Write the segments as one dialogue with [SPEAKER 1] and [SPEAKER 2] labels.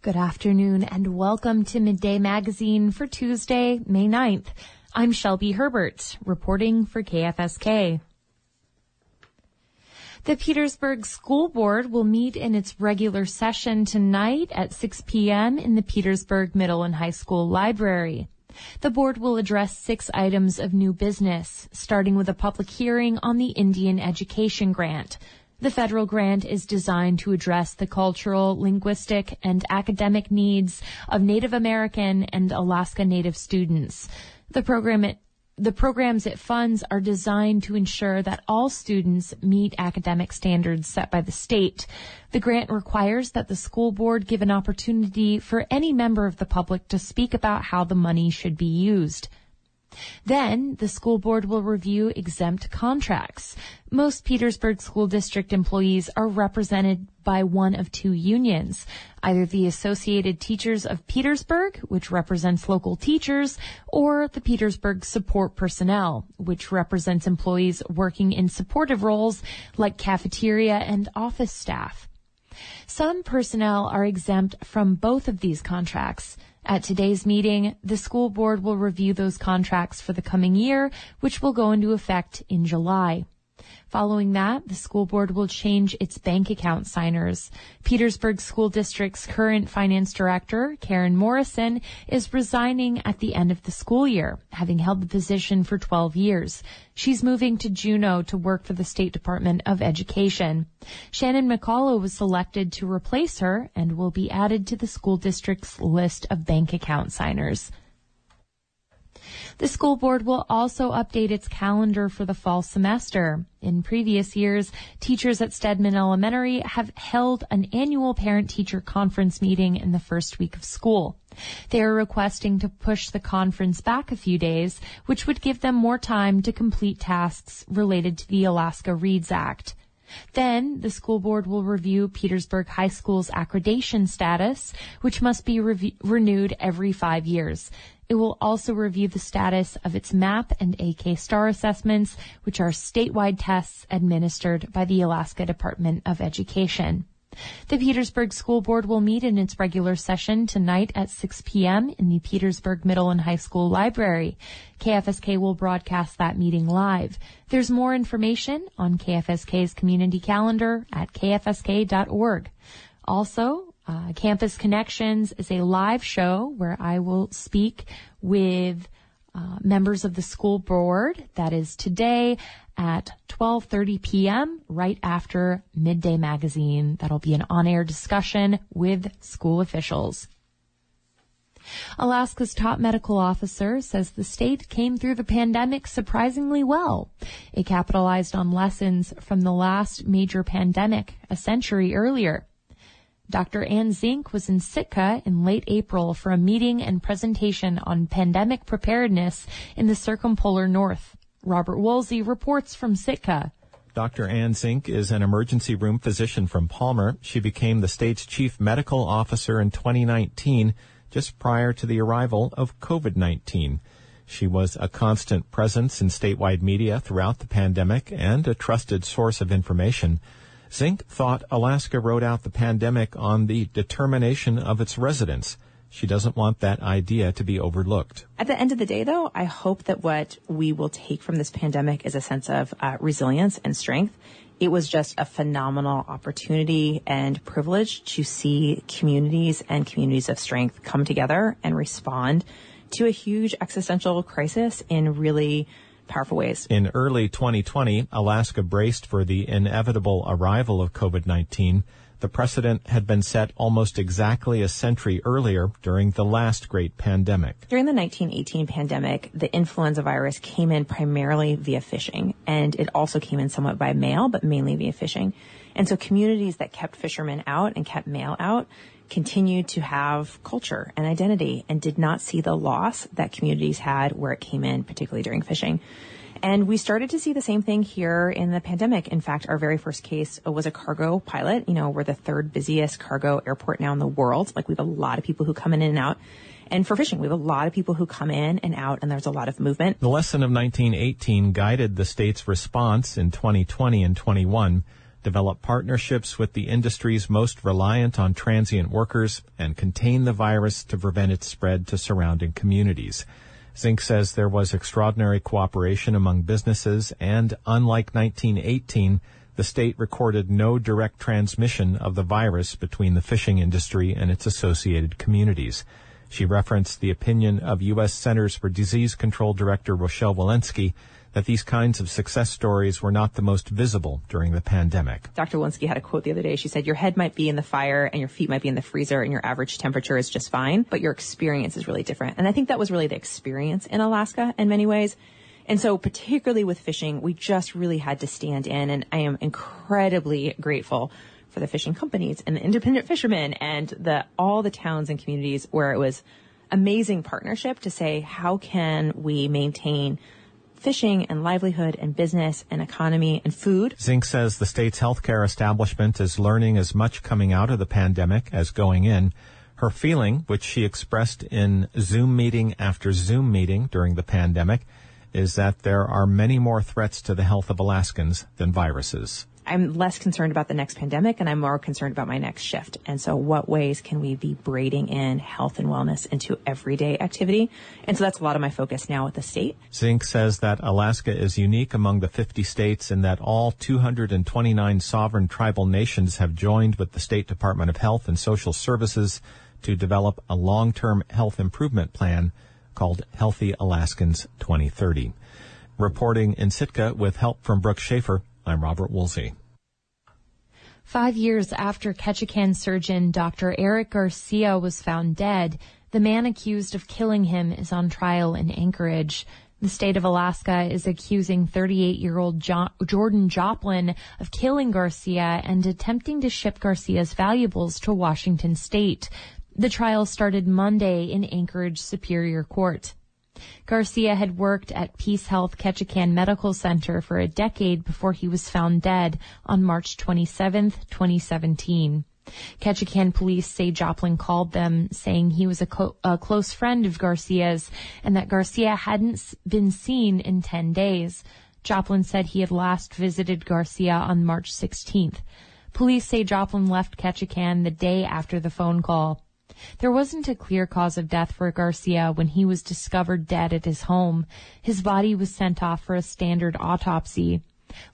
[SPEAKER 1] Good afternoon and welcome to Midday Magazine for Tuesday, May 9th. I'm Shelby Herbert, reporting for KFSK. The Petersburg School Board will meet in its regular session tonight at 6 p.m. in the Petersburg Middle and High School Library. The board will address six items of new business, starting with a public hearing on the Indian Education Grant. The federal grant is designed to address the cultural, linguistic, and academic needs of Native American and Alaska Native students. The program it, the programs it funds are designed to ensure that all students meet academic standards set by the state. The grant requires that the school board give an opportunity for any member of the public to speak about how the money should be used. Then the school board will review exempt contracts. Most Petersburg School District employees are represented by one of two unions, either the Associated Teachers of Petersburg, which represents local teachers, or the Petersburg Support Personnel, which represents employees working in supportive roles like cafeteria and office staff. Some personnel are exempt from both of these contracts. At today's meeting, the school board will review those contracts for the coming year, which will go into effect in July. Following that, the school board will change its bank account signers. Petersburg School District's current finance director, Karen Morrison, is resigning at the end of the school year, having held the position for 12 years. She's moving to Juneau to work for the State Department of Education. Shannon McCullough was selected to replace her and will be added to the school district's list of bank account signers. The school board will also update its calendar for the fall semester. In previous years, teachers at Stedman Elementary have held an annual parent-teacher conference meeting in the first week of school. They are requesting to push the conference back a few days, which would give them more time to complete tasks related to the Alaska Reads Act. Then the school board will review Petersburg High School's accreditation status, which must be re- renewed every five years. It will also review the status of its MAP and AK STAR assessments, which are statewide tests administered by the Alaska Department of Education. The Petersburg School Board will meet in its regular session tonight at 6 p.m. in the Petersburg Middle and High School Library. KFSK will broadcast that meeting live. There's more information on KFSK's community calendar at kfsk.org. Also, uh, Campus Connections is a live show where I will speak with uh, members of the school board. That is today at 12:30 p.m. right after Midday Magazine. That'll be an on-air discussion with school officials. Alaska's top medical officer says the state came through the pandemic surprisingly well. It capitalized on lessons from the last major pandemic a century earlier. Dr. Anne Zink was in Sitka in late April for a meeting and presentation on pandemic preparedness in the circumpolar north. Robert Woolsey reports from Sitka.
[SPEAKER 2] Dr. Anne Zink is an emergency room physician from Palmer. She became the state's chief medical officer in 2019, just prior to the arrival of COVID-19. She was a constant presence in statewide media throughout the pandemic and a trusted source of information. Zink thought Alaska rode out the pandemic on the determination of its residents. She doesn't want that idea to be overlooked.
[SPEAKER 3] At the end of the day, though, I hope that what we will take from this pandemic is a sense of uh, resilience and strength. It was just a phenomenal opportunity and privilege to see communities and communities of strength come together and respond to a huge existential crisis in really powerful ways.
[SPEAKER 2] In early 2020, Alaska braced for the inevitable arrival of COVID-19. The precedent had been set almost exactly a century earlier during the last great pandemic.
[SPEAKER 3] During the 1918 pandemic, the influenza virus came in primarily via fishing, and it also came in somewhat by mail, but mainly via fishing. And so communities that kept fishermen out and kept mail out continued to have culture and identity and did not see the loss that communities had where it came in, particularly during fishing. And we started to see the same thing here in the pandemic. In fact, our very first case was a cargo pilot. You know, we're the third busiest cargo airport now in the world. Like we have a lot of people who come in and out. And for fishing, we have a lot of people who come in and out and there's a lot of movement.
[SPEAKER 2] The lesson of 1918 guided the state's response in 2020 and 21 develop partnerships with the industries most reliant on transient workers, and contain the virus to prevent its spread to surrounding communities. Zink says there was extraordinary cooperation among businesses and, unlike 1918, the state recorded no direct transmission of the virus between the fishing industry and its associated communities. She referenced the opinion of U.S. Centers for Disease Control Director Rochelle Walensky that these kinds of success stories were not the most visible during the pandemic.
[SPEAKER 3] Dr. Walensky had a quote the other day. She said, Your head might be in the fire and your feet might be in the freezer and your average temperature is just fine, but your experience is really different. And I think that was really the experience in Alaska in many ways. And so, particularly with fishing, we just really had to stand in. And I am incredibly grateful for the fishing companies and the independent fishermen and the all the towns and communities where it was amazing partnership to say, how can we maintain fishing and livelihood and business and economy and food.
[SPEAKER 2] Zink says the state's healthcare establishment is learning as much coming out of the pandemic as going in. Her feeling, which she expressed in Zoom meeting after Zoom meeting during the pandemic, is that there are many more threats to the health of Alaskans than viruses.
[SPEAKER 3] I'm less concerned about the next pandemic and I'm more concerned about my next shift. And so what ways can we be braiding in health and wellness into everyday activity? And so that's a lot of my focus now with the state.
[SPEAKER 2] Zink says that Alaska is unique among the 50 states in that all 229 sovereign tribal nations have joined with the State Department of Health and Social Services to develop a long-term health improvement plan called Healthy Alaskans 2030. Reporting in Sitka with help from Brooke Schaefer, I'm Robert Woolsey.
[SPEAKER 1] Five years after Ketchikan surgeon Dr. Eric Garcia was found dead, the man accused of killing him is on trial in Anchorage. The state of Alaska is accusing 38-year-old jo- Jordan Joplin of killing Garcia and attempting to ship Garcia's valuables to Washington state. The trial started Monday in Anchorage Superior Court. Garcia had worked at Peace Health Ketchikan Medical Center for a decade before he was found dead on March 27, 2017. Ketchikan police say Joplin called them saying he was a, co- a, close friend of Garcia's and that Garcia hadn't been seen in 10 days. Joplin said he had last visited Garcia on March 16th. Police say Joplin left Ketchikan the day after the phone call. There wasn't a clear cause of death for Garcia when he was discovered dead at his home. His body was sent off for a standard autopsy.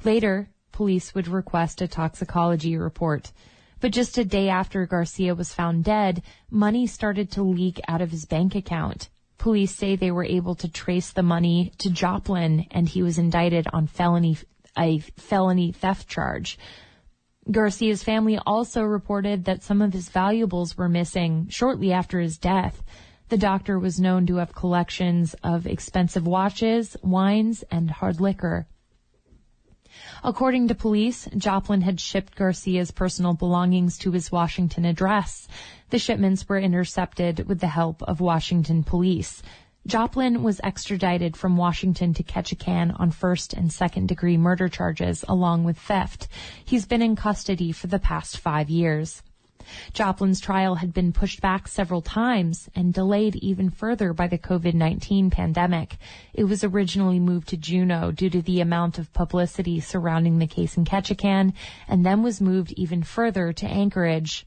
[SPEAKER 1] Later, police would request a toxicology report. But just a day after Garcia was found dead, money started to leak out of his bank account. Police say they were able to trace the money to Joplin and he was indicted on felony, a felony theft charge. Garcia's family also reported that some of his valuables were missing shortly after his death. The doctor was known to have collections of expensive watches, wines, and hard liquor. According to police, Joplin had shipped Garcia's personal belongings to his Washington address. The shipments were intercepted with the help of Washington police. Joplin was extradited from Washington to Ketchikan on first and second degree murder charges along with theft. He's been in custody for the past five years. Joplin's trial had been pushed back several times and delayed even further by the COVID-19 pandemic. It was originally moved to Juneau due to the amount of publicity surrounding the case in Ketchikan and then was moved even further to Anchorage.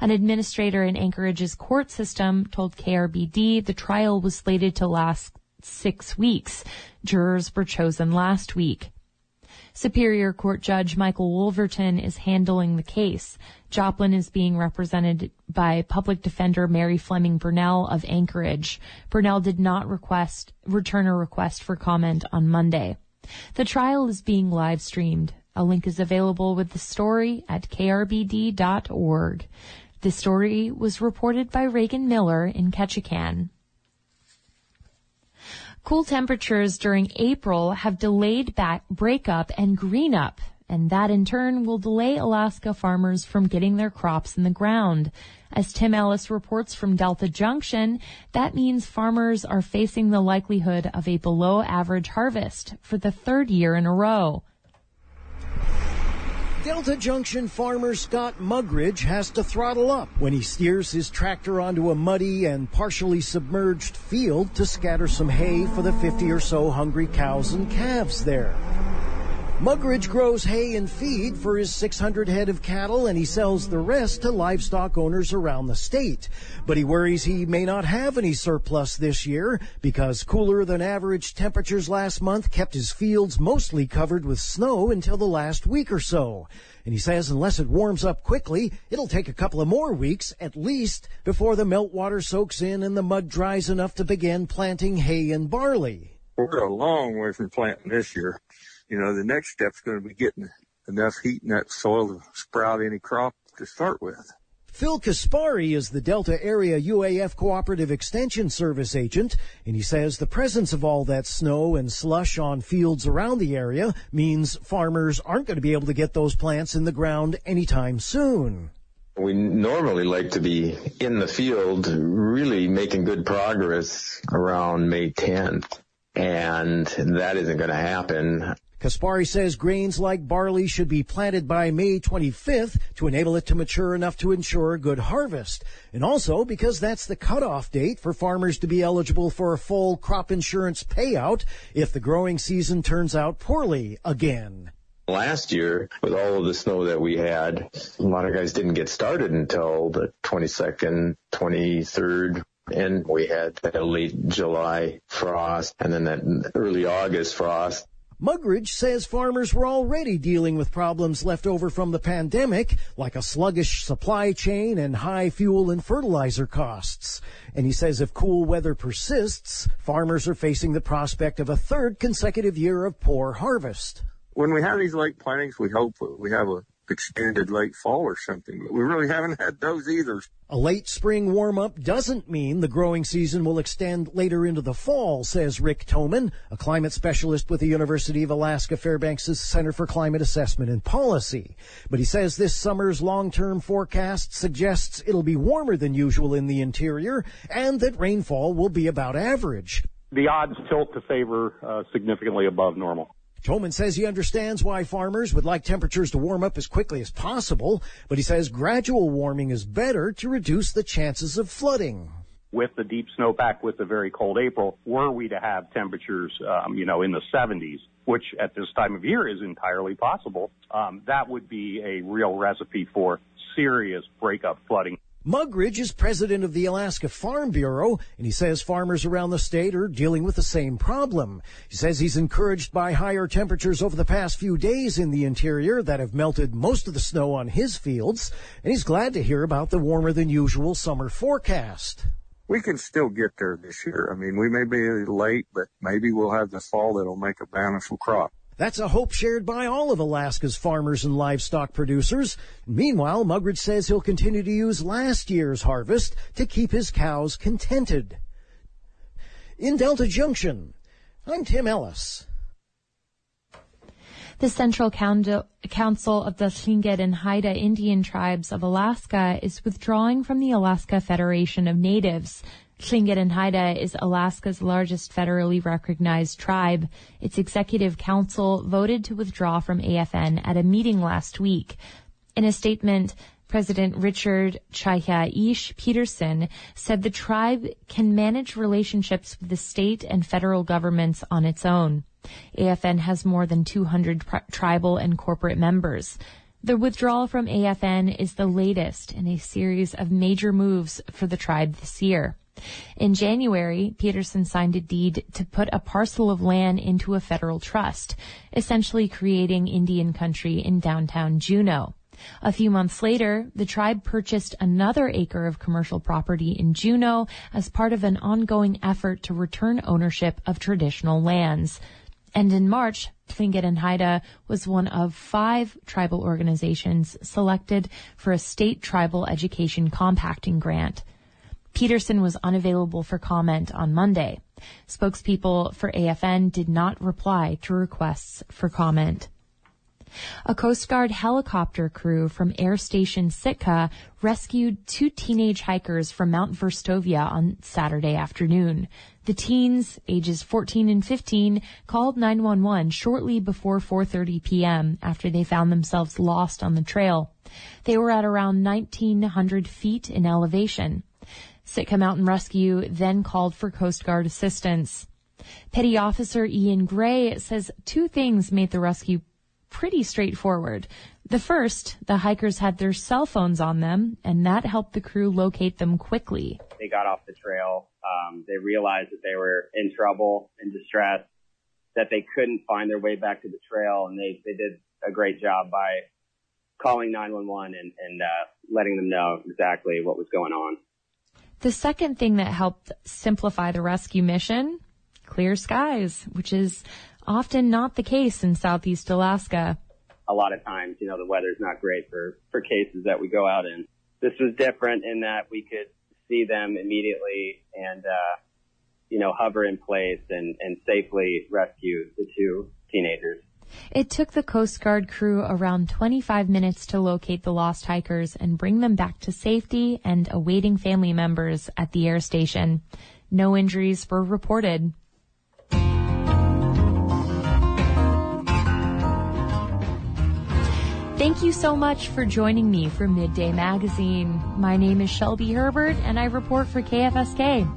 [SPEAKER 1] An administrator in Anchorage's court system told KRBD the trial was slated to last six weeks. Jurors were chosen last week. Superior Court Judge Michael Wolverton is handling the case. Joplin is being represented by Public Defender Mary Fleming Burnell of Anchorage. Burnell did not request, return a request for comment on Monday. The trial is being live streamed. A link is available with the story at krbd.org. The story was reported by Reagan Miller in Ketchikan. Cool temperatures during April have delayed back breakup and green up, and that in turn will delay Alaska farmers from getting their crops in the ground. As Tim Ellis reports from Delta Junction, that means farmers are facing the likelihood of a below average harvest for the third year in a row.
[SPEAKER 4] Delta Junction farmer Scott Mugridge has to throttle up when he steers his tractor onto a muddy and partially submerged field to scatter some hay for the 50 or so hungry cows and calves there. Mugridge grows hay and feed for his 600 head of cattle and he sells the rest to livestock owners around the state. But he worries he may not have any surplus this year because cooler than average temperatures last month kept his fields mostly covered with snow until the last week or so. And he says unless it warms up quickly, it'll take a couple of more weeks at least before the meltwater soaks in and the mud dries enough to begin planting hay and barley.
[SPEAKER 5] We're a long way from planting this year you know, the next step's going to be getting enough heat in that soil to sprout any crop to start with.
[SPEAKER 4] Phil Kaspari is the Delta Area UAF Cooperative Extension Service agent, and he says the presence of all that snow and slush on fields around the area means farmers aren't going to be able to get those plants in the ground anytime soon.
[SPEAKER 6] We normally like to be in the field really making good progress around May 10th, and that isn't going to happen.
[SPEAKER 4] Kaspari says grains like barley should be planted by May 25th to enable it to mature enough to ensure a good harvest. And also because that's the cutoff date for farmers to be eligible for a full crop insurance payout if the growing season turns out poorly again.
[SPEAKER 6] Last year, with all of the snow that we had, a lot of guys didn't get started until the 22nd, 23rd, and we had that late July frost and then that early August frost.
[SPEAKER 4] Mugridge says farmers were already dealing with problems left over from the pandemic, like a sluggish supply chain and high fuel and fertilizer costs. And he says if cool weather persists, farmers are facing the prospect of a third consecutive year of poor harvest.
[SPEAKER 5] When we have these late plantings, we hope we have a extended late fall or something, but we really haven't had those either.
[SPEAKER 4] A late spring warm up doesn't mean the growing season will extend later into the fall, says Rick Thoman, a climate specialist with the University of Alaska Fairbanks' Center for Climate Assessment and Policy. But he says this summer's long-term forecast suggests it'll be warmer than usual in the interior and that rainfall will be about average.
[SPEAKER 7] The odds tilt to favor uh, significantly above normal.
[SPEAKER 4] Thoman says he understands why farmers would like temperatures to warm up as quickly as possible, but he says gradual warming is better to reduce the chances of flooding.
[SPEAKER 7] With the deep snowpack, with the very cold April, were we to have temperatures, um, you know, in the 70s, which at this time of year is entirely possible, um, that would be a real recipe for serious breakup flooding.
[SPEAKER 4] Mugridge is president of the Alaska Farm Bureau, and he says farmers around the state are dealing with the same problem. He says he's encouraged by higher temperatures over the past few days in the interior that have melted most of the snow on his fields, and he's glad to hear about the warmer than usual summer forecast.
[SPEAKER 5] We can still get there this year. I mean, we may be late, but maybe we'll have the fall that'll make a bountiful crop.
[SPEAKER 4] That's a hope shared by all of Alaska's farmers and livestock producers. Meanwhile, Mugridge says he'll continue to use last year's harvest to keep his cows contented. In Delta Junction, I'm Tim Ellis.
[SPEAKER 1] The Central Council of the Tlingit and Haida Indian Tribes of Alaska is withdrawing from the Alaska Federation of Natives Tlingit and Haida is Alaska's largest federally recognized tribe. Its executive council voted to withdraw from AFN at a meeting last week. In a statement, President Richard Chalyee Éesh Peterson said the tribe can manage relationships with the state and federal governments on its own. AFN has more than 200 pri- tribal and corporate members. The withdrawal from AFN is the latest in a series of major moves for the tribe this year. In January, Peterson signed a deed to put a parcel of land into a federal trust, essentially creating Indian country in downtown Juneau. A few months later, the tribe purchased another acre of commercial property in Juneau as part of an ongoing effort to return ownership of traditional lands. And in March, Tlingit and Haida was one of five tribal organizations selected for a state tribal education compacting grant. Peterson was unavailable for comment on Monday. Spokespeople for AFN did not reply to requests for comment. A Coast Guard helicopter crew from Air Station Sitka rescued two teenage hikers from Mount Verstovia on Saturday afternoon. The teens, ages 14 and 15, called 911 shortly before 4.30 p.m. after they found themselves lost on the trail. They were at around 1900 feet in elevation. Sitka Mountain Rescue then called for Coast Guard assistance. Petty Officer Ian Gray says two things made the rescue pretty straightforward. The first, the hikers had their cell phones on them, and that helped the crew locate them quickly.
[SPEAKER 8] They got off the trail. Um, they realized that they were in trouble, in distress, that they couldn't find their way back to the trail, and they, they did a great job by calling 911 and, and uh, letting them know exactly what was going on.
[SPEAKER 1] The second thing that helped simplify the rescue mission, clear skies, which is often not the case in Southeast Alaska.
[SPEAKER 8] A lot of times, you know, the weather's not great for, for cases that we go out in. This was different in that we could see them immediately and, uh, you know, hover in place and, and safely rescue the two teenagers.
[SPEAKER 1] It took the Coast Guard crew around 25 minutes to locate the lost hikers and bring them back to safety and awaiting family members at the air station. No injuries were reported. Thank you so much for joining me for Midday Magazine. My name is Shelby Herbert and I report for KFSK.